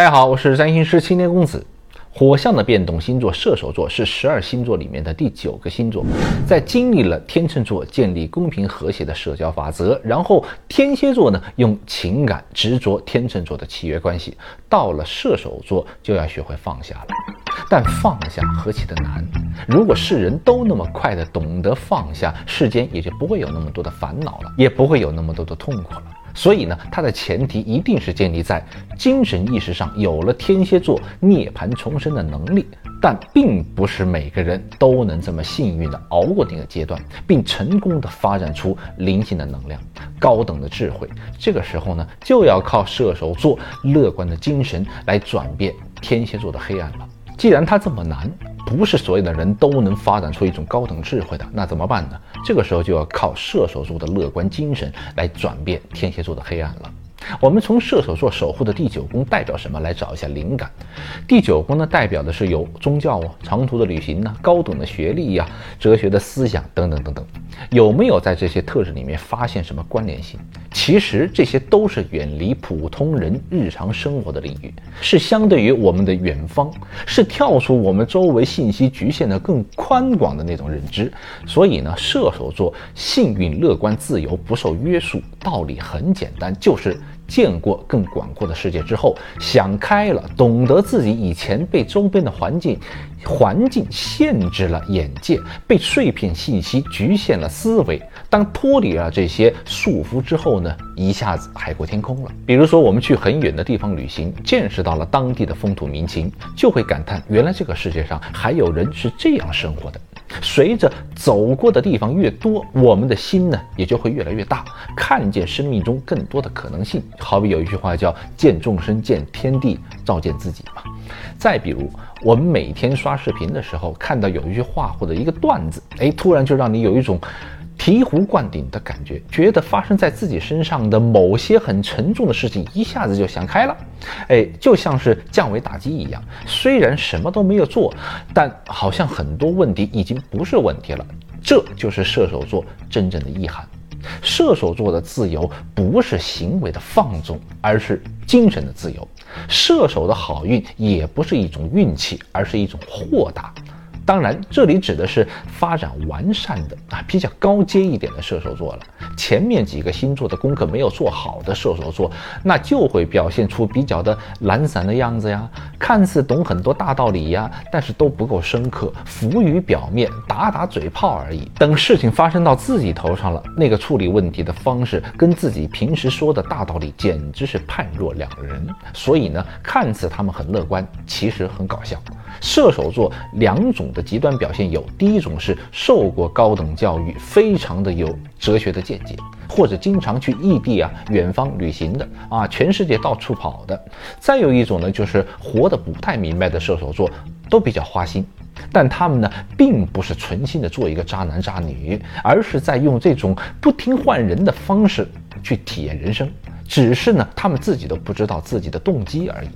大家好，我是占星师青年公子。火象的变动星座射手座是十二星座里面的第九个星座，在经历了天秤座建立公平和谐的社交法则，然后天蝎座呢用情感执着天秤座的契约关系，到了射手座就要学会放下了。但放下何其的难！如果世人都那么快的懂得放下，世间也就不会有那么多的烦恼了，也不会有那么多的痛苦了。所以呢，它的前提一定是建立在精神意识上有了天蝎座涅槃重生的能力，但并不是每个人都能这么幸运的熬过那个阶段，并成功的发展出灵性的能量、高等的智慧。这个时候呢，就要靠射手座乐观的精神来转变天蝎座的黑暗了。既然它这么难，不是所有的人都能发展出一种高等智慧的，那怎么办呢？这个时候就要靠射手座的乐观精神来转变天蝎座的黑暗了。我们从射手座守护的第九宫代表什么来找一下灵感。第九宫呢，代表的是有宗教啊、长途的旅行呢、高等的学历呀、哲学的思想等等等等。有没有在这些特质里面发现什么关联性？其实这些都是远离普通人日常生活的领域，是相对于我们的远方，是跳出我们周围信息局限的更宽广的那种认知。所以呢，射手座幸运、乐观、自由、不受约束，道理很简单，就是。见过更广阔的世界之后，想开了，懂得自己以前被周边的环境环境限制了眼界，被碎片信息局限了思维。当脱离了这些束缚之后呢，一下子海阔天空了。比如说，我们去很远的地方旅行，见识到了当地的风土民情，就会感叹，原来这个世界上还有人是这样生活的。随着走过的地方越多，我们的心呢也就会越来越大，看见生命中更多的可能性。好比有一句话叫“见众生，见天地，照见自己”嘛。再比如，我们每天刷视频的时候，看到有一句话或者一个段子，哎，突然就让你有一种。醍醐灌顶的感觉，觉得发生在自己身上的某些很沉重的事情，一下子就想开了，哎，就像是降维打击一样。虽然什么都没有做，但好像很多问题已经不是问题了。这就是射手座真正的意涵。射手座的自由不是行为的放纵，而是精神的自由。射手的好运也不是一种运气，而是一种豁达。当然，这里指的是发展完善的啊，比较高阶一点的射手座了。前面几个星座的功课没有做好的射手座，那就会表现出比较的懒散的样子呀，看似懂很多大道理呀，但是都不够深刻，浮于表面，打打嘴炮而已。等事情发生到自己头上了，那个处理问题的方式跟自己平时说的大道理简直是判若两人。所以呢，看似他们很乐观，其实很搞笑。射手座两种的极端表现有：第一种是受过高等教育，非常的有哲学的见解，或者经常去异地啊、远方旅行的啊，全世界到处跑的；再有一种呢，就是活得不太明白的射手座，都比较花心，但他们呢，并不是存心的做一个渣男渣女，而是在用这种不听换人的方式去体验人生，只是呢，他们自己都不知道自己的动机而已。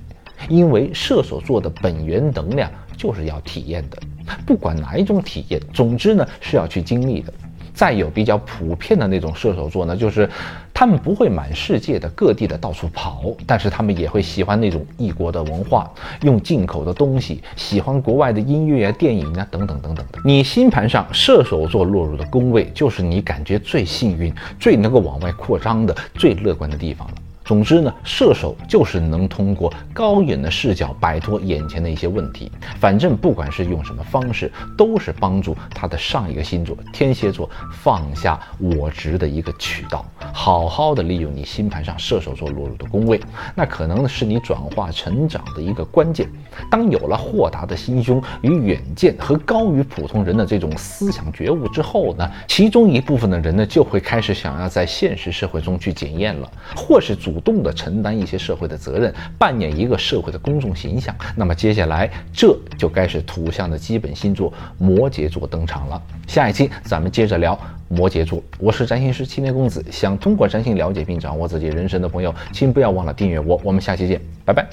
因为射手座的本源能量就是要体验的，不管哪一种体验，总之呢是要去经历的。再有比较普遍的那种射手座呢，就是他们不会满世界的各地的到处跑，但是他们也会喜欢那种异国的文化，用进口的东西，喜欢国外的音乐啊、电影啊等等等等的。你星盘上射手座落入的宫位，就是你感觉最幸运、最能够往外扩张的、最乐观的地方了。总之呢，射手就是能通过高远的视角摆脱眼前的一些问题。反正不管是用什么方式，都是帮助他的上一个星座天蝎座放下我执的一个渠道。好好的利用你星盘上射手座落入的宫位，那可能是你转化成长的一个关键。当有了豁达的心胸与远见和高于普通人的这种思想觉悟之后呢，其中一部分的人呢就会开始想要在现实社会中去检验了，或是主。主动的承担一些社会的责任，扮演一个社会的公众形象。那么接下来，这就该是土象的基本星座摩羯座登场了。下一期咱们接着聊摩羯座。我是占星师青年公子，想通过占星了解并掌握自己人生的朋友，请不要忘了订阅我。我们下期见，拜拜。